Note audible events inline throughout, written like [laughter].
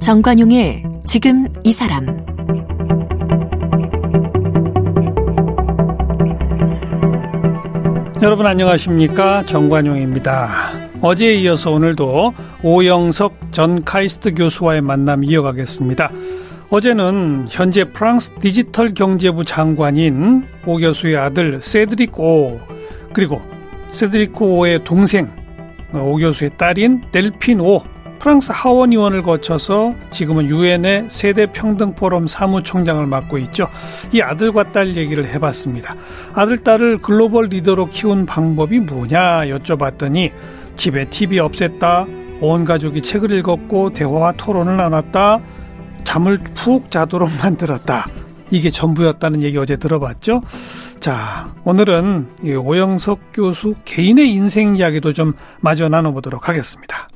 정관용의 지금 이 사람 여러분 안녕하십니까 정관용입니다. 어제에 이어서 오늘도 오영석 전 카이스트 교수와의 만남 이어가겠습니다. 어제는 현재 프랑스 디지털 경제부 장관인 오 교수의 아들 세드릭 오 그리고 세드릭 오의 동생 오 교수의 딸인 델핀 오 프랑스 하원 의원을 거쳐서 지금은 유엔의 세대 평등 포럼 사무총장을 맡고 있죠. 이 아들과 딸 얘기를 해봤습니다. 아들 딸을 글로벌 리더로 키운 방법이 뭐냐 여쭤봤더니 집에 TV 없앴다. 온 가족이 책을 읽었고 대화와 토론을 나눴다. 잠을 푹 자도록 [laughs] 만들었다. 이게 전부였다는 얘기 어제 들어봤죠? 자, 오늘은 오영석 교수 개인의 인생 이야기도 좀 마저 나눠보도록 하겠습니다.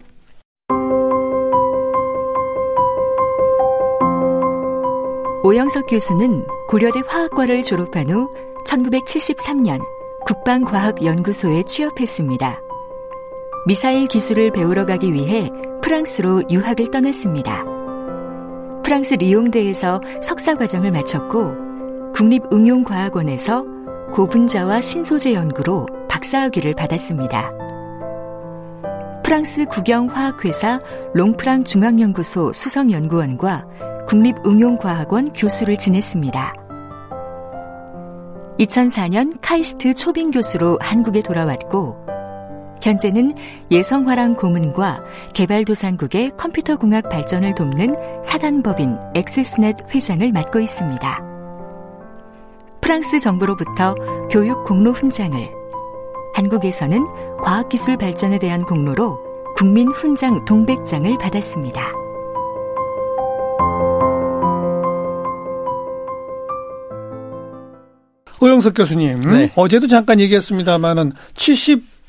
오영석 교수는 고려대 화학과를 졸업한 후 1973년 국방과학연구소에 취업했습니다. 미사일 기술을 배우러 가기 위해 프랑스로 유학을 떠났습니다. 프랑스 리옹대에서 석사 과정을 마쳤고 국립응용과학원에서 고분자와 신소재 연구로 박사학위를 받았습니다. 프랑스 국영화학회사 롱프랑 중앙연구소 수석연구원과 국립응용과학원 교수를 지냈습니다. 2004년 카이스트 초빙 교수로 한국에 돌아왔고 현재는 예성화랑 고문과 개발도상국의 컴퓨터공학 발전을 돕는 사단법인 엑세스넷 회장을 맡고 있습니다. 프랑스 정부로부터 교육 공로 훈장을, 한국에서는 과학기술 발전에 대한 공로로 국민 훈장 동백장을 받았습니다. 오영석 교수님, 네. 어제도 잠깐 얘기했습니다만은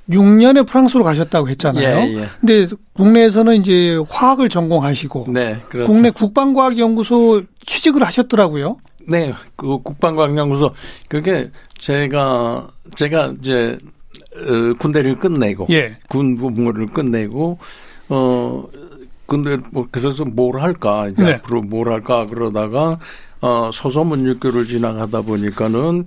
76년에 프랑스로 가셨다고 했잖아요. 예, 예. 근데 국내에서는 이제 화학을 전공하시고 네, 그렇죠. 국내 국방과학연구소 취직을 하셨더라고요. 네, 그 국방과학연구소 그게 제가 제가 이제 어, 군대를 끝내고 예. 군부무를 끝내고 어 근데 뭐 그래서 뭘 할까 이제 네. 앞으로 뭘 할까 그러다가 어 소소문육교를 지나가다 보니까는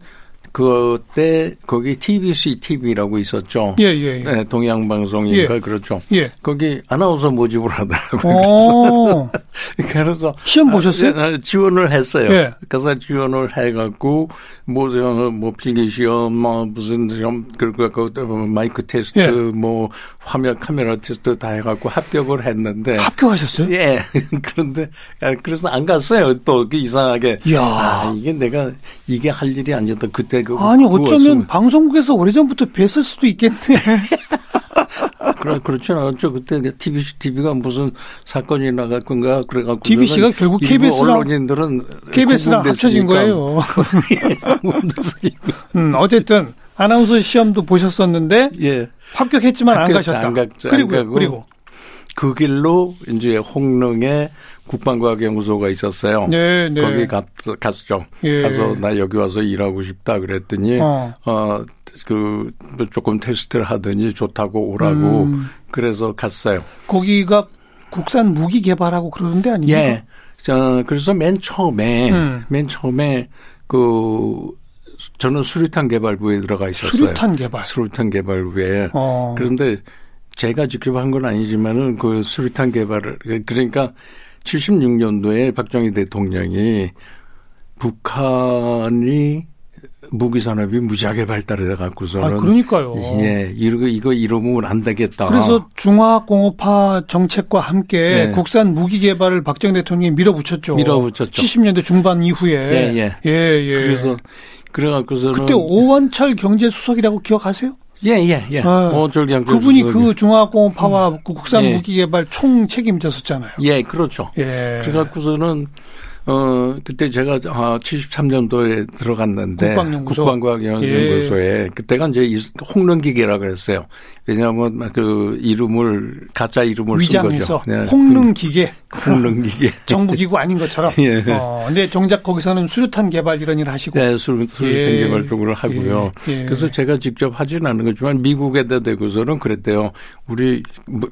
그때 거기 TBC TV라고 있었죠. 예, 예, 예. 네, 동양방송인가 예. 그렇죠. 예. 거기 아나운서 모집을 하더라고요. 그래서, [laughs] 그래서 시험 보셨어요? 아, 지원을 했어요. 예. 그래서 지원을 해갖고 뭐, 뭐 필기 시험, 뭐 무슨 시험 그리고 그 마이크 테스트, 예. 뭐 화면 카메라 테스트 다 해갖고 합격을 했는데 합격하셨어요? 예. [laughs] 그런데 아, 그래서 안 갔어요. 또그 이상하게. 야, 아, 이게 내가 이게 할 일이 아니었다. 그때 그 아니 어쩌면 방송국에서 오래전부터 뵀을 수도 있겠네. [laughs] 그래 그렇지 않았죠. 그때 TV TV가 무슨 사건이 나갈 건가 그래갖고 TBC가 결국 KBS랑 언론인들은 KBS랑 합쳐진 거예요. [laughs] 음, 어쨌든 아나운서 시험도 보셨었는데 예. 합격했지만 합격, 안 가셨다. 안 갔, 그리고 안 그리고 그 길로 이제 홍릉에 국방과학연구소가 있었어요. 네, 네. 거기 갔, 갔죠. 예. 가서 나 여기 와서 일하고 싶다 그랬더니 어, 어 그 조금 테스트를 하더니 좋다고 오라고 음. 그래서 갔어요. 거기가 국산 무기 개발하고 그러는 데 아니에요? 예. 저, 그래서 맨 처음에 음. 맨 처음에 그 저는 수류탄 개발부에 들어가 있었어요. 수류탄 개발. 수류탄 개발부에. 어. 그런데 제가 직접 한 건 아니지만은 그 수류탄 개발을 그러니까 76년도에 박정희 대통령이 북한이 무기 산업이 무지하게 발달해 갖고서는 아, 그러니까요. 예, 이거 이거 이러면 안 되겠다. 그래서 중화 공업화 정책과 함께 네. 국산 무기 개발을 박정희 대통령이 밀어붙였죠. 밀어붙였죠. 70년대 중반 이후에. 예, 예. 예, 예. 그래서 그래 갖고서는 그때 오원철 경제수석이라고 기억하세요? 예, 예, 예. 아, 오원철 경제 그분이 그 중화공업화와 음. 국산 예. 무기 개발 총 책임졌었잖아요. 예, 그렇죠. 예. 그래 갖고서는 어, 그때 제가 아, 73년도에 들어갔는데 국방연구소. 국방과학연구소에 예. 그때가 이제 홍릉기계라 그랬어요. 왜냐하면 그 이름을 가짜 이름을 위장해서 쓴 거죠. 네. 홍릉기계. 홍릉기계. [laughs] 정부기구 아닌 것처럼. [laughs] 예. 어, 근데 정작 거기서는 수류탄 개발 이런 일을 하시고. 네, 수, 류 탄 예. 개발 쪽으로 하고요. 예. 예. 그래서 제가 직접 하지는 않은 거지만 미국에다 대고서는 그랬대요. 우리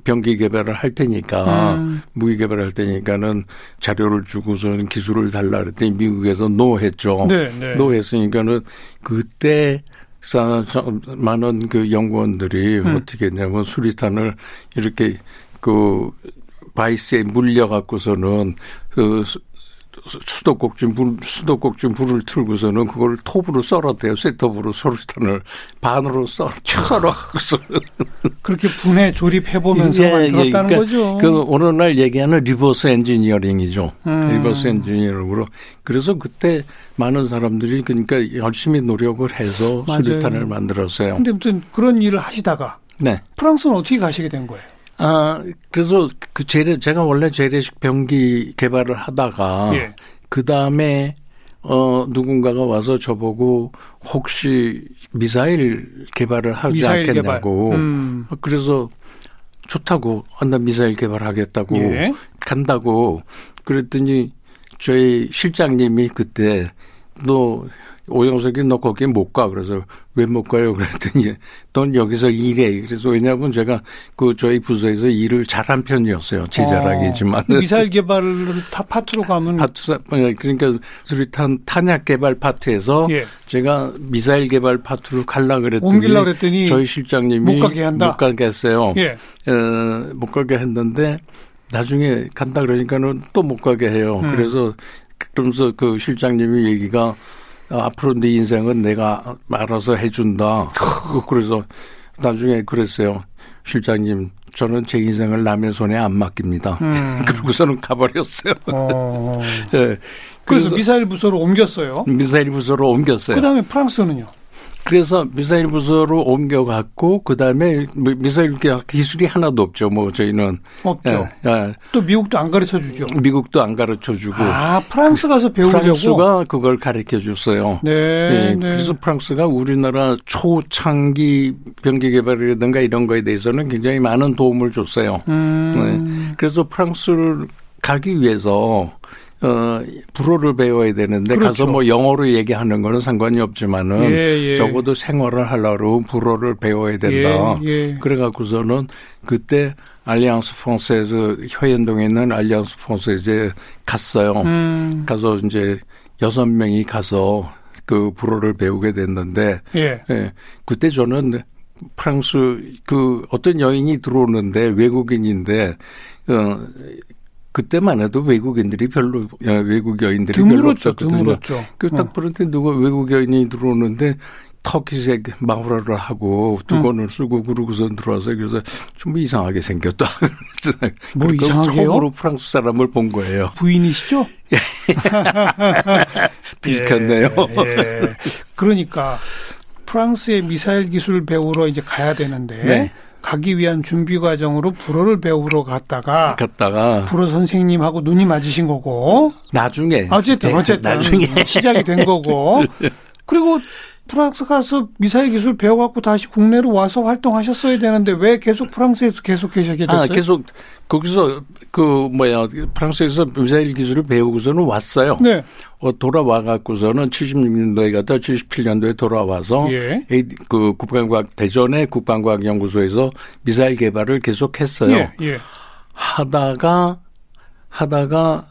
병기 개발을 할 테니까 음. 무기 개발을 할 테니까는 자료를 주고서는 기술 을 달라 그랬더니 미국에서 no 했죠. 네, 네. no 했으니까는 그때 많은 그 연구원들이 음. 어떻게 했냐면 수류탄을 이렇게 그 바이스에 물려 갖고서는 그 수도꼭지 물 수도꼭지 물을 틀고서는 그걸 톱으로 썰었대요. 쇠톱으로 수류탄을 반으로 썰 썰어서 [laughs] 그렇게 분해 조립해 보면서 예, 만들었다는 예, 그러니까 거죠. 그 오늘날 얘기하는 reverse engineering이죠. 음. reverse engineering으로 그래서 그때 많은 사람들이 그러니까 열심히 노력을 해서 맞아요. 수류탄을 만들었어요. 근데 무슨 그런 일을 하시다가 네. 프랑스는 어떻게 가시게 된 거예요? 아, 그래서 그 재래, 제가 원래 재래식 병기 개발을 하다가, 예. 그 다음에, 어, 누군가가 와서 저보고 혹시 미사일 개발을 하지 미사일 않겠냐고. 개발. 음. 그래서 좋다고, 아, 나 미사일 개발하겠다고, 예. 간다고. 그랬더니 저희 실장님이 그때 너 오영석이 너 거기 못 가. 그래서 왜 못 가요? 그랬더니 넌 여기서 일해. 그래서 왜냐하면 제가 그 저희 부서에서 일을 잘한 편이었어요. 제 자랑이지만. 어, 미사일 개발을 타 파트로 가면. 파트, 그러니까 수리탄 탄약 개발 파트에서 예. 제가 미사일 개발 파트로 갈라 그랬더니. 옮길라 그랬더니. 저희 실장님이. 못 가게 한다. 못 가게 했어요. 예. 어, 못 가게 했는데 나중에 간다 그러니까는 또 못 가게 해요. 음. 그래서 그러면서 그 실장님이 얘기가 어, 앞으로 네 인생은 내가 알아서 해준다. 그래서 나중에 그랬어요. 실장님, 저는 제 인생을 남의 손에 안 맡깁니다. 음. [laughs] 그러고서는 가버렸어요. 어. 네. [laughs] 그래서, 그래서 미사일 부서로 옮겼어요. 미사일 부서로 옮겼어요. 그 다음에 프랑스는요? 그래서 미사일 부서로 옮겨갔고 그다음에 미사일 기술이 하나도 없죠. 뭐 저희는 없죠. 예, 예. 또 미국도 안 가르쳐 주죠. 미국도 안 가르쳐 주고. 아 프랑스 가서 배우려고. 프랑스가 그걸 가르쳐 줬어요. 네, 예, 네. 그래서 프랑스가 우리나라 초창기 병기 개발이라든가 이런 거에 대해서는 굉장히 많은 도움을 줬어요. 음. 네. 그래서 프랑스를 가기 위해서 어, 불어를 배워야 되는데 그렇죠. 가서 뭐 영어로 얘기하는 거는 상관이 없지만은 예, 예. 적어도 생활을 하려고 불어를 배워야 된다. 예, 예. 그래 갖고서는 그때 알리앙스 폰세즈 효연동에 있는 알리앙스 폰세즈에 갔어요. 음. 가서 이제 여섯 명이 가서 그 불어를 배우게 됐는데 예. 예. 그때 저는 프랑스 그 어떤 여인이 들어오는데 외국인인데 어 그때만 해도 외국인들이 별로 외국 여인들이 별로 없었거든요. 드물었죠. 그딱 어. 그런데 누가 외국 여인이 들어오는데 터키색 마후라를 하고 두건을 응. 쓰고 그러고서 들어와서 그래서 좀 이상하게 생겼다. [laughs] 뭐 이상하게요? 처음으로 프랑스 사람을 본 거예요. 부인이시죠? [laughs] 들켰네요. 예, 예. 그러니까 프랑스의 미사일 기술 배우러 이제 가야 되는데 네. 가기 위한 준비 과정으로 불어를 배우러 갔다가 갔다가 불어 선생님하고 눈이 맞으신 거고. 나중에. 어쨌든 네, 어쨌든 나중에. 시작이 된 거고. [laughs] 그리고 프랑스 가서 미사일 기술 배워갖고 다시 국내로 와서 활동하셨어야 되는데 왜 계속 프랑스에서 계속 계시게 됐어요? 아, 계속 거기서 그 뭐야 프랑스에서 미사일 기술을 배우고서는 왔어요. 네. 어, 돌아와 갖고서는 76년도에 갔다 77년도에 돌아와서 예. 그 국방과학 대전의 국방과학 연구소에서 미사일 개발을 계속했어요. 예, 예. 하다가 하다가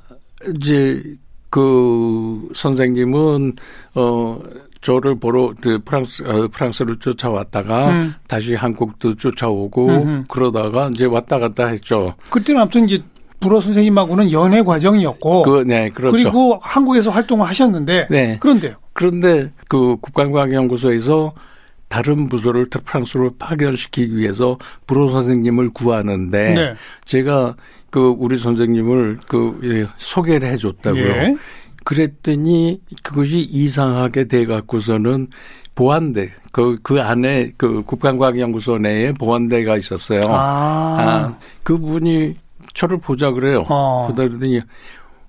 이제 그 선생님은 어 저를 보러 그 프랑스 어, 프랑스로 쫓아왔다가 음. 다시 한국도 쫓아오고 음흠. 그러다가 이제 왔다 갔다 했죠. 그때는 아무튼 이제 불어 선생님하고는 연애 과정이었고, 그, 네, 그렇죠. 그리고 한국에서 활동을 하셨는데, 네. 그런데요. 그런데 그 국방과학연구소에서 다른 부서를 프랑스로 파견시키기 위해서 불어 선생님을 구하는데 네. 제가 그 우리 선생님을 그 소개를 해줬다고요. 예. 그랬더니 그것이 이상하게 돼 갖고서는 보안대 그, 그 안에 그 국방과학연구소 내에 보안대가 있었어요. 아. 아 그분이 저를 보자 그래요. 어. 보다 그러더니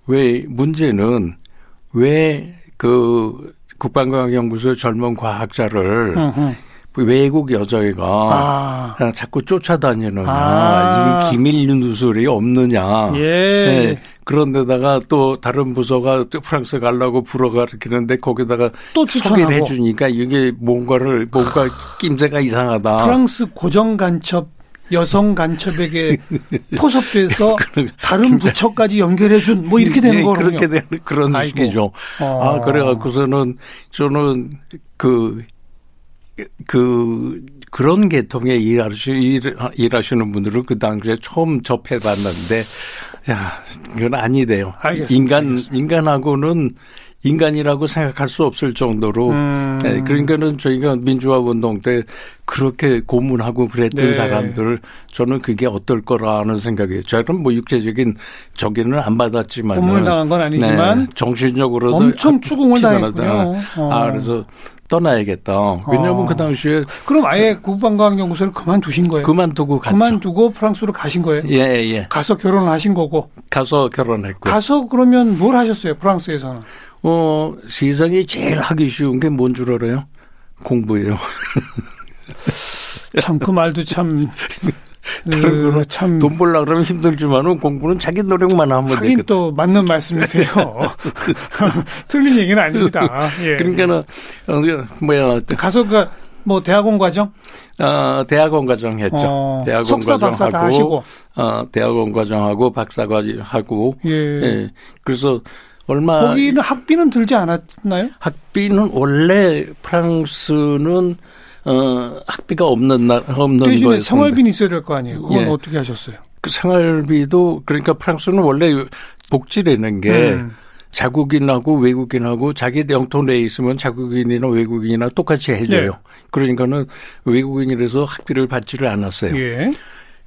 왜 문제는 왜 그 국방과학연구소 젊은 과학자를 으흠. 외국 여자애가 아. 자꾸 쫓아다니느냐, 아. 기밀 누설이 없느냐. 예. 네. 그런데다가 또 다른 부서가 또 프랑스 가려고 불어가르키는데 거기다가 또 소개를 해주니까 이게 뭔가를 뭔가 낌새가 이상하다. 프랑스 고정 간첩 여성 간첩에게 [laughs] 포섭돼서 다른 부처까지 연결해준 뭐 이렇게 되는 네, 거군요. 그렇게 되는 그런 아이고. 식이죠. 어. 아 그래갖고서는 저는 그 그 그런 계통의 일하시, 일하시는 분들은 그 당시에 처음 접해봤는데 야 이건 아니대요. 알겠습니다. 인간 알겠습니다. 인간하고는 인간이라고 생각할 수 없을 정도로 음. 네, 그러니까는 저희가 민주화 운동 때 그렇게 고문하고 그랬던 네. 사람들 저는 그게 어떨 거라는 생각이에요. 저는 뭐 육체적인 저기는 안 받았지만 고문을 당한 건 아니지만 네, 정신적으로도 엄청 추궁을 당했군요. 어. 아 그래서 떠나야겠다. 왜냐하면 어. 그 당시에 그럼 아예 국방과학연구소를 그만두신 거예요? 그만두고 갔죠. 그만두고 프랑스로 가신 거예요? 예, 예. 가서 결혼을 하신 거고. 가서 결혼했고. 가서 그러면 뭘 하셨어요? 프랑스에서는? 어, 세상에 제일 하기 쉬운 게 뭔 줄 알아요? 공부예요. [laughs] 참 그 말도 참 [laughs] 다른 거는 참. 돈 벌라 그러면 힘들지만은 공부는 자기 노력만 하면 되거든. 또 맞는 말씀이세요. [laughs] 틀린 얘기는 아닙니다. 예. 그러니까는, 어, 뭐야. 가서 그, 뭐 대학원 과정? 어, 대학원 과정 했죠. 어, 대학원 석사, 과정 박사 하고 어, 대학원 과정하고 박사 과정 하고 예. 예. 그래서 얼마 거기는 학비는 들지 않았나요? 학비는 원래 프랑스는 어, 학비가 없는 날, 없는 대신에 생활비는 있어야 될 거 아니에요. 그건 예. 어떻게 하셨어요? 그 생활비도 그러니까 프랑스는 원래 복지라는 게 음. 자국인하고 외국인하고 자기 영토 내에 있으면 자국인이나 외국인이나 똑같이 해줘요. 네. 그러니까는 외국인이라서 학비를 받지를 않았어요. 예.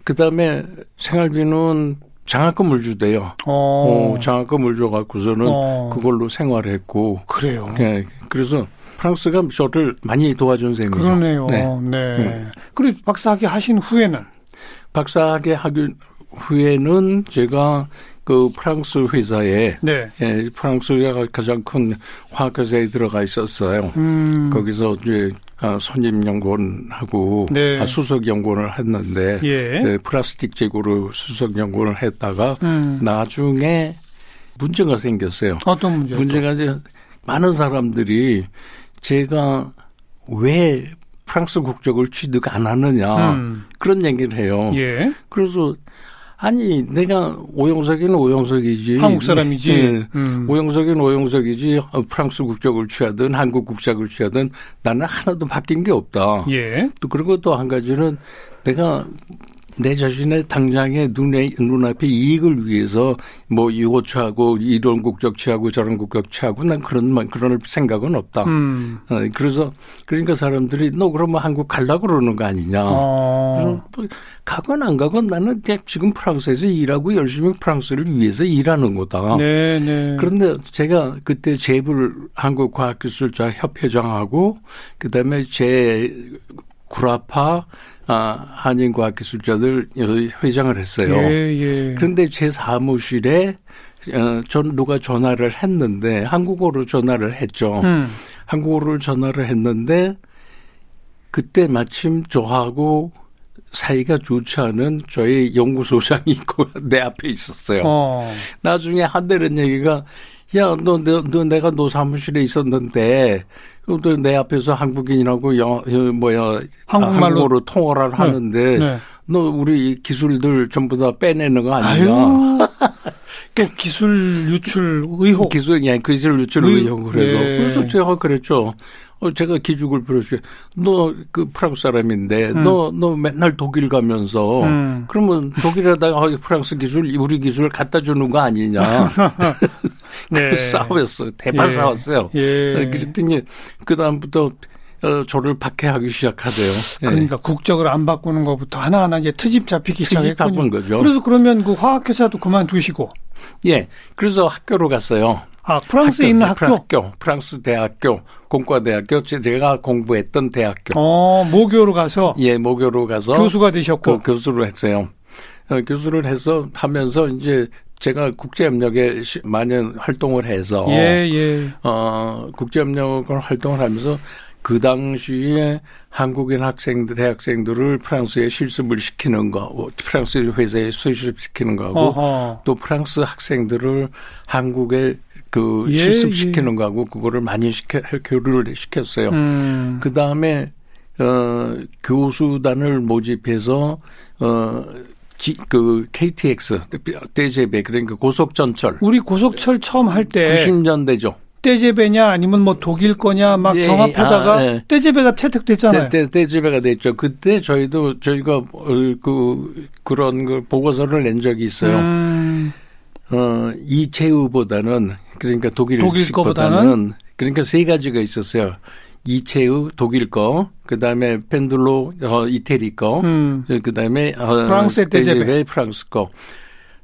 그 다음에 생활비는 장학금을 주대요. 어. 어 장학금을 줘갖고서는 어. 그걸로 생활했고. 그래요. 예. 그래서 프랑스가 저를 많이 도와준 셈이죠. 그러네요. 네. 네. 음. 그리고 박사학위 하신 후에는 박사학위 하기 후에는 제가 그 프랑스 회사에 네. 예, 프랑스가 가장 큰 화학회사에 들어가 있었어요. 음. 거기서 이제 아, 선임 연구원하고 네. 아, 수석 연구원을 했는데 예. 예, 플라스틱 재고로 수석 연구원을 했다가 음. 나중에 문제가 생겼어요. 어떤 문제? 문제가 이제 많은 사람들이 제가 왜 프랑스 국적을 취득 안 하느냐 음. 그런 얘기를 해요. 예. 그래서 아니 내가 오영석이는 오영석이지 한국 사람이지 네. 음. 오영석이는 오영석이지 프랑스 국적을 취하든 한국 국적을 취하든 나는 하나도 바뀐 게 없다. 예. 또 그리고 또 한 가지는 내가 내 자신의 당장의 눈에 눈앞에 이익을 위해서 뭐 이거 취하고 이런 국적 취하고 저런 국적 취하고 난 그런 그런 생각은 없다. 음. 어, 그래서 그러니까 사람들이 너 그러면 한국 갈라 그러는 거 아니냐. 어. 그래서 뭐 가건 안 가건 나는 지금 프랑스에서 일하고 열심히 프랑스를 위해서 일하는 거다. 네, 네. 그런데 제가 그때 제불 한국과학기술자 협회장하고 그다음에 제 구라파 아, 한인과학기술자들 회장을 했어요. 예, 예. 그런데 제 사무실에 어, 전 누가 전화를 했는데 한국어로 전화를 했죠. 음. 한국어로 전화를 했는데 그때 마침 저하고 사이가 좋지 않은 저희 연구소장이 있고 [laughs] 내 앞에 있었어요. 어. 나중에 한대는 얘기가 야, 너, 너, 너, 내가 너 사무실에 있었는데, 내 앞에서 한국인이라고 영, 뭐야, 한국말로 한국어로 통화를 네. 하는데, 네. 너 우리 기술들 전부 다 빼내는 거 아니냐? [laughs] 또 기술 유출 의혹. 기술, 예, 기술 유출 의, 의혹 그래서. 네. 그래서 제가 그랬죠. 어, 제가 기죽을 부렸어요. 너그 프랑스 사람인데 음. 너, 너 맨날 독일 가면서 음. 그러면 독일에다가 아, 프랑스 기술, 우리 기술 갖다 주는 거 아니냐. [laughs] [laughs] 네. 싸웠어요. 대판 예. 싸웠어요. 예. 그랬더니 그 다음부터 어, 저를 박해하기 시작하대요. 예. 그러니까 예. 국적을 안 바꾸는 것부터 하나하나 이제 트집 잡히기 시작했군요. 거죠. 그래서 그러면 그 화학회사도 그만두시고. 예. 그래서 학교로 갔어요. 아, 프랑스에 학교, 있는 학교? 학교, 프랑스 대학교, 공과대학교, 제가 공부했던 대학교. 어, 모교로 가서? 예, 모교로 가서. 교수가 되셨고. 그 교수를 했어요. 어, 교수를 해서 하면서 이제 제가 국제협력에 많이 활동을 해서 예, 예. 어 국제협력을 활동을 하면서 그 당시에 한국인 학생들, 대학생들을 프랑스에 실습을 시키는 거, 뭐 프랑스 회사에 수습시키는 거하고 어허. 또 프랑스 학생들을 한국에 그 예, 실습시키는 예. 거하고 그거를 많이 시켜, 교류를 시켰어요. 음. 그 다음에 어, 교수단을 모집해서 어, 지, 그 KTX 떼제배 그러니까 고속전철 우리 고속철 처음 할 때 90년대죠. 떼제배냐 아니면 뭐 독일 거냐 막 예, 경합하다가 아, 예. 떼제배가 채택됐잖아요. 떼, 떼, 제배가 됐죠. 그때 저희도 저희가 그 그런 걸 보고서를 낸 적이 있어요. 음. 어 이채우보다는 그러니까 독일 독일 거보다는 그러니까 세 가지가 있었어요. 이채우 독일 거, 그 다음에 펜들로 어, 이태리 거, 음. 그 다음에 어, 프랑스 떼제배 프랑스 거.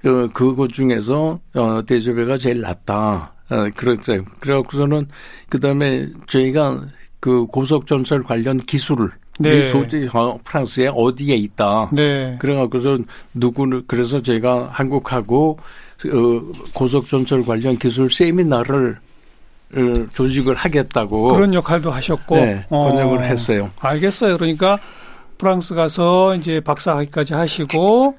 어, 그것 중에서 어, 떼제배가 제일 낫다. 어, 그렇죠. 그래갖고서는 그 다음에 저희가 그 고속전철 관련 기술을 네. 소지 어, 프랑스에 어디에 있다. 네. 그래갖고서 누구는 그래서 제가 한국하고 어, 고속전철 관련 기술 세미나를 어, 조직을 하겠다고 그런 역할도 하셨고 네, 번역을 어, 했어요. 알겠어요. 그러니까 프랑스 가서 이제 박사학위까지 하시고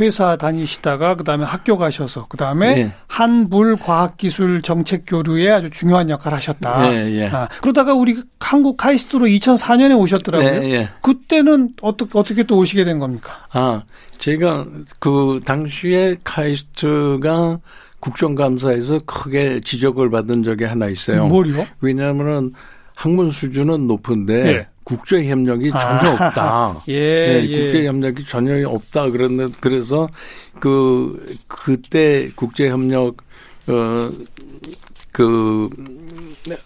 회사 다니시다가 그다음에 학교 가셔서 그다음에 네. 한불 과학기술 정책 교류에 아주 중요한 역할을 하셨다. 네, 예. 아, 그러다가 우리 한국 카이스트로 2004년에 오셨더라고요. 네, 예. 그때는 어떻게 어떻게 또 오시게 된 겁니까? 아, 제가 그 당시에 카이스트가 국정감사에서 크게 지적을 받은 적이 하나 있어요. 뭘요? 왜냐하면은 학문 수준은 높은데 예. 국제 협력이 전혀 아, 없다. [laughs] 예, 네, 예. 국제 협력이 전혀 없다. 그랬는 그래서 그 그때 국제 협력 어그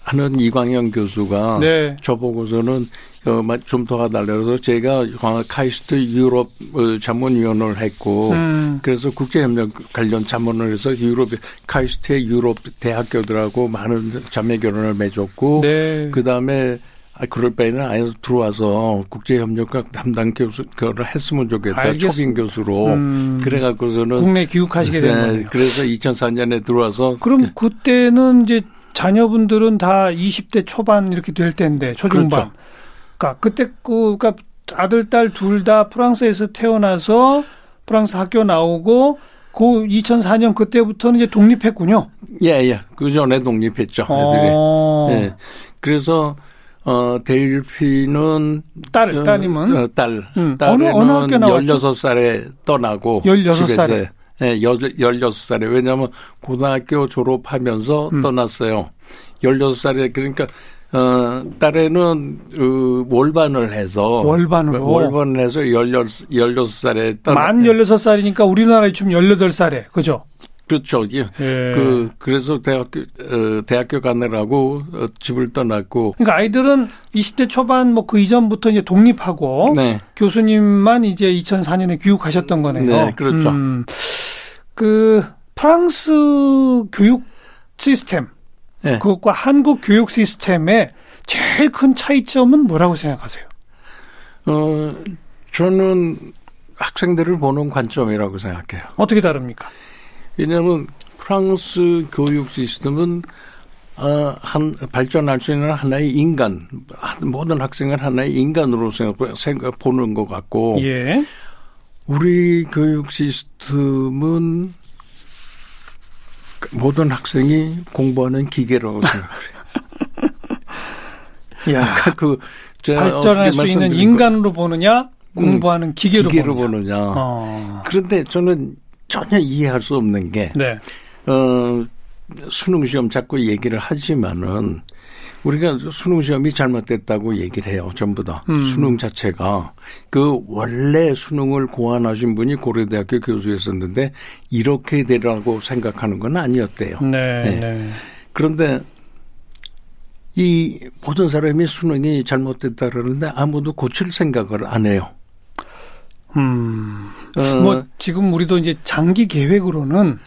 하는 이광영 교수가 네. 저보고서는 어, 좀더 하달라서 제가 카이스트 유럽 어, 자문위원을 했고 음. 그래서 국제협력 관련 자문을 해서 유럽 카이스트의 유럽 대학교들하고 많은 자매 결혼을 맺었고 네. 그 다음에 아, 그럴 바에는 아예 들어와서 국제협력학 담당 교수를 했으면 좋겠다. 알겠습니다. 초빙 교수로. 음, 그래갖고서는. 국내 교육하시게 된 네, 거예요. 그래서 2004년에 들어와서. 그럼 그때는 이제 자녀분들은 다 20대 초반 이렇게 될 때인데, 초중반. 그렇죠. 그러니까 그때 그, 그러니까 아들, 딸 둘 다 프랑스에서 태어나서 프랑스 학교 나오고 그 2004년 그때부터는 이제 독립했군요. 예, 예. 그 전에 독립했죠. 애들이. 어. 예. 그래서 어, 델피는 딸, 어, 따님은 어, 딸. 음. 딸에는 어느, 어느 학교 나왔죠? 16살에 떠나고 16살에 예, 16살에 왜냐하면 고등학교 졸업하면서 음. 떠났어요. 16살에 그러니까 어, 딸에는 그 월반을 해서 월반으로 월반을 해서 16, 16살에 떠나 만 16살이니까 우리나라에 지금 18살에 그죠? 그렇죠. 예. 그 그래서 대학교 어, 대학교 가느라고 어, 집을 떠났고. 그러니까 아이들은 20대 초반 뭐 그 이전부터 이제 독립하고 네. 교수님만 이제 2004년에 귀국하셨던 거네요. 네, 그렇죠. 음, 그 프랑스 교육 시스템 네. 그것과 한국 교육 시스템의 제일 큰 차이점은 뭐라고 생각하세요? 어, 저는 학생들을 보는 관점이라고 생각해요. 어떻게 다릅니까? 왜냐하면 프랑스 교육 시스템은 어, 한 발전할 수 있는 하나의 인간 모든 학생을 하나의 인간으로 생각, 생각 보는 것 같고 예. 우리 교육 시스템은 모든 학생이 공부하는 기계라고 생각해요. [laughs] 야, 그 발전할 수 있는 인간으로 보느냐, 공부하는 기계로, 기계로 보느냐. 보느냐. 어. 그런데 저는 전혀 이해할 수 없는 게, 네. 어, 수능 시험 자꾸 얘기를 하지만은 우리가 수능 시험이 잘못됐다고 얘기를 해요. 전부 다 음. 수능 자체가 그 원래 수능을 고안하신 분이 고려대학교 교수였었는데 이렇게 되라고 생각하는 건 아니었대요. 네, 네. 네. 그런데 이 모든 사람이 수능이 잘못됐다 그러는데 아무도 고칠 생각을 안 해요. 음. 어, 뭐 지금 우리도 이제 장기 계획으로는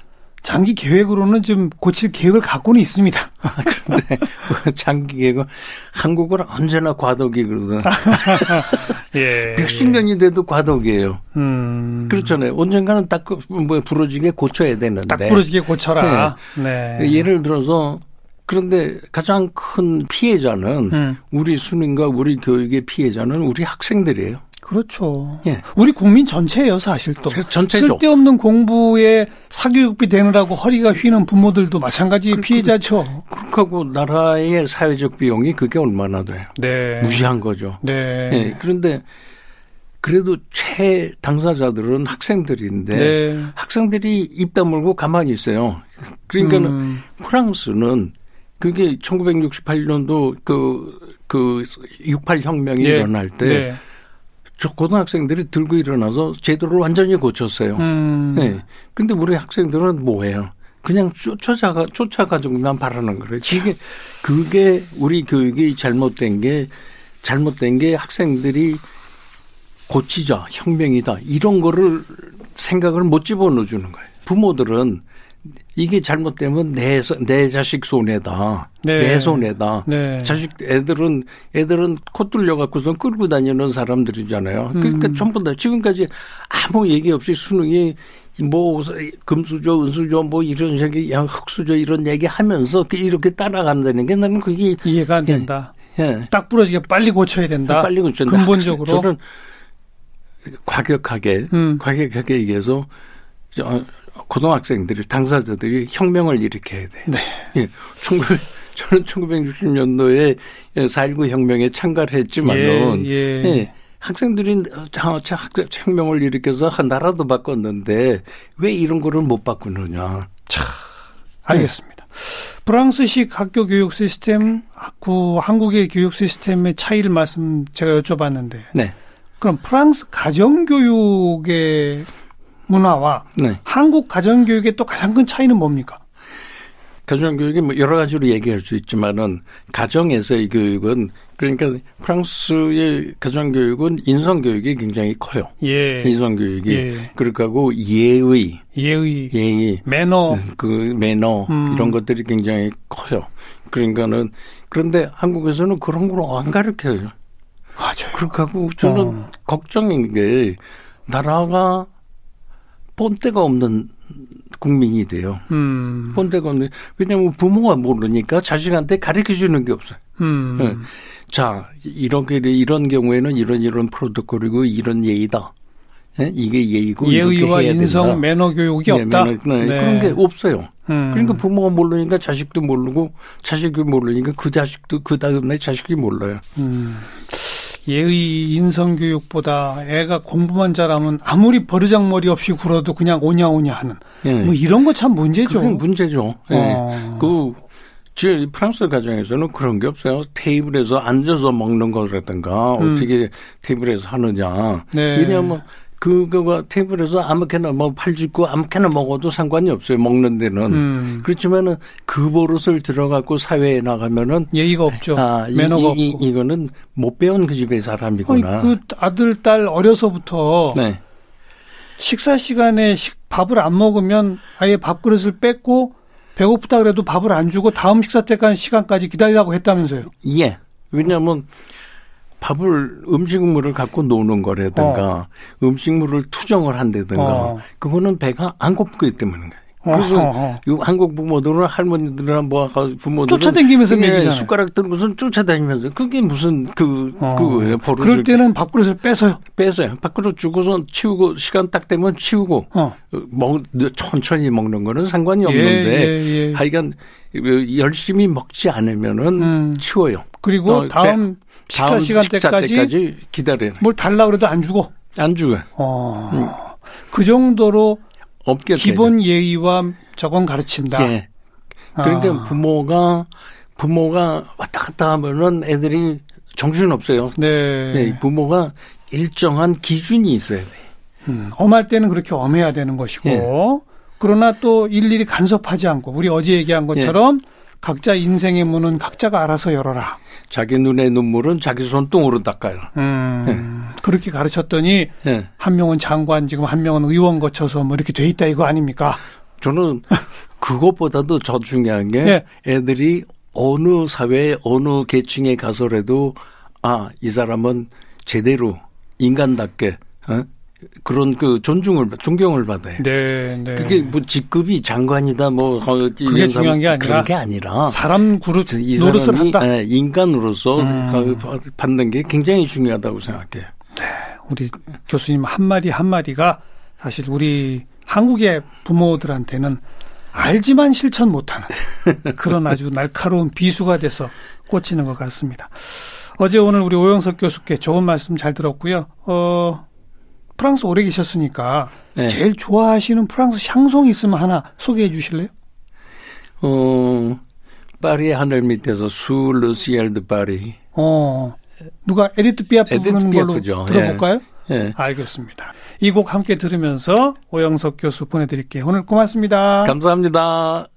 장기 계획으로는 좀 고칠 계획을 갖고는 있습니다. 그런데 장기 계획은 한국은 언제나 과도기거든. [laughs] 예. 몇십 년이 돼도 과도기예요. 음. 그렇잖아요. 언젠가는 딱 뭐 부러지게 고쳐야 되는데. 딱 부러지게 고쳐라. 네. 네. 예를 들어서 그런데 가장 큰 피해자는 음. 우리 수능과 우리 교육의 피해자는 우리 학생들이에요. 그렇죠. 예. 우리 국민 전체예요, 사실 또. 전체죠. 쓸데없는 공부에 사교육비 되느라고 허리가 휘는 부모들도 마찬가지 그, 피해자죠. 그렇게 하고 나라의 사회적 비용이 그게 얼마나 돼요? 네. 무시한 거죠. 네. 예. 그런데 그래도 최 당사자들은 학생들인데 네. 학생들이 입 다물고 가만히 있어요. 그러니까는 음. 프랑스는 그게 1968년도 그, 그, 68 혁명이 네. 일어날 때 네. 저 고등학생들이 들고 일어나서 제도를 완전히 고쳤어요. 음. 네. 근데 우리 학생들은 뭐예요? 그냥 쫓아가 쫓아가지고만 바라는 거예요. 이게 그게 우리 교육이 잘못된 게 잘못된 게 학생들이 고치자 혁명이다 이런 거를 생각을 못 집어넣어 주는 거예요. 부모들은 이게 잘못되면 내, 내 자식 손해다. 네. 내 손해다. 네. 자식, 애들은, 애들은 코 뚫려갖고서 끌고 다니는 사람들이잖아요. 그러니까 음. 전부 다 지금까지 아무 얘기 없이 수능이 뭐 금수저, 은수저 뭐 이런 얘기, 야, 흑수저 이런 얘기 하면서 이렇게 따라간다는 게 나는 그게 이해가 안 된다. 예. 예. 딱 부러지게 빨리 고쳐야 된다. 빨리 고쳐야 된다. 근본적으로. 저는 과격하게, 음. 과격하게 얘기해서 고등학생들이 당사자들이 혁명을 일으켜야 돼. 네. 예. 1900, 저는 1960년도에 4.19 혁명에 참가를 했지만은 예, 예. 예. 학생들이 혁명을 일으켜서 한 나라도 바꿨는데 왜 이런 거를 못 바꾸느냐. 차, 알겠습니다. 네. 프랑스식 학교 교육 시스템, 그 한국의 교육 시스템의 차이를 말씀 제가 여쭤봤는데. 네. 그럼 프랑스 가정 교육의 문화와 네. 한국 가정교육의 또 가장 큰 차이는 뭡니까? 가정교육이 뭐 여러 가지로 얘기할 수 있지만은 가정에서의 교육은 그러니까 프랑스의 가정교육은 인성교육이 굉장히 커요. 예. 인성교육이. 예. 그렇고 예의. 예의. 예의. 매너. 그 매너. 음. 이런 것들이 굉장히 커요. 그러니까는 그런데 한국에서는 그런 걸 안 가르쳐요. 맞아요. 그렇게 하고 저는 어. 걱정인 게 나라가 본때가 없는 국민이 돼요. 음. 본때가 없는 왜냐하면 부모가 모르니까 자식한테 가르쳐 주는 게 없어요. 음. 네. 자 이렇게 이런 경우에는 이런 이런 프로토콜이고 이런 예의다. 네? 이게 예의고 예의와 인성 된다. 매너 교육이 네, 없다. 매너, 네. 네. 그런 게 없어요. 음. 그러니까 부모가 모르니까 자식도 모르고 자식이 모르니까 그 자식도 그 다음에 자식이 몰라요. 음. 예의 인성 교육보다 애가 공부만 잘하면 아무리 버르장머리 없이 굴어도 그냥 오냐오냐 하는 예. 뭐 이런 거 참 문제죠. 그게 문제죠. 예. 어. 그 프랑스 가정에서는 그런 게 없어요. 테이블에서 앉아서 먹는 거라든가 음. 어떻게 테이블에서 하느냐. 네. 왜냐하면 그거가 테이블에서 아무렇게나 뭐 팔짓고 아무렇게나 먹어도 상관이 없어요. 먹는 데는. 음. 그렇지만은 그 버릇을 들어갖고 사회에 나가면은 예의가 없죠. 아, 매너가 이, 이, 이거는 못 배운 그 집의 사람이구나. 아니, 그 아들 딸 어려서부터 네. 식사 시간에 밥을 안 먹으면 아예 밥그릇을 뺏고 배고프다 그래도 밥을 안 주고 다음 식사 때까지 시간까지 기다리라고 했다면서요. 예. 왜냐하면 밥을 음식물을 갖고 노는 거라든가 어. 음식물을 투정을 한다든가 어. 그거는 배가 안 고프기 때문에 그래서 어 한국 부모들은 할머니들이나 뭐 부모들은 쫓아다니면서 먹이잖아요. 숟가락 들고서 쫓아다니면서 그게 무슨 그, 어. 그 그럴 때는 밥그릇을 뺏어요. 뺏어요. 밥그릇 주고서 치우고 시간 딱 되면 치우고 어. 먹 천천히 먹는 거는 상관이 예, 없는데 예, 예, 예. 하여간 열심히 먹지 않으면은 음. 치워요. 그리고 어, 다음 배, 식사 시간 때까지, 기다려. 뭘 달라 그래도 안 주고. 안 주고. 어. 음. 그 정도로 기본 예의와 저건 가르친다. 예. 그러니까 아. 부모가 부모가 왔다 갔다 하면은 애들이 정신 없어요. 네. 네. 부모가 일정한 기준이 있어야 돼. 음, 엄할 때는 그렇게 엄해야 되는 것이고, 예. 그러나 또 일일이 간섭하지 않고, 우리 어제 얘기한 것처럼 예. 각자 인생의 문은 각자가 알아서 열어라. 자기 눈의 눈물은 자기 손등으로 닦아요. 음, 네. 그렇게 가르쳤더니 네. 한 명은 장관 지금 한 명은 의원 거쳐서 뭐 이렇게 돼 있다 이거 아닙니까? 저는 [laughs] 그것보다도 더 중요한 게 네. 애들이 어느 사회 어느 계층에 가서라도 아 이 사람은 제대로 인간답게 어? 그런 그 존중을 존경을 받아요. 네, 네. 그게 뭐 직급이 장관이다 뭐 그게 중요한 게 아니라 그런 게 아니라 사람 그릇 노릇을 한다. 네, 인간으로서 음. 받는 게 굉장히 중요하다고 생각해요. 네, 우리 교수님 한 마디 한 마디가 사실 우리 한국의 부모들한테는 알지만 실천 못하는 [laughs] 그런 아주 날카로운 비수가 돼서 꽂히는 것 같습니다. 어제 오늘 우리 오영석 교수께 좋은 말씀 잘 들었고요. 어, 프랑스 오래 계셨으니까 네. 제일 좋아하시는 프랑스 샹송 있으면 하나 소개해 주실래요? 어, 파리의 하늘 밑에서 Sous le ciel de Paris. 어, 누가 에디트 피아프 부르는 걸로 피아프죠. 들어볼까요? 예. 예. 알겠습니다. 이 곡 함께 들으면서 오영석 교수 보내드릴게요. 오늘 고맙습니다. 감사합니다.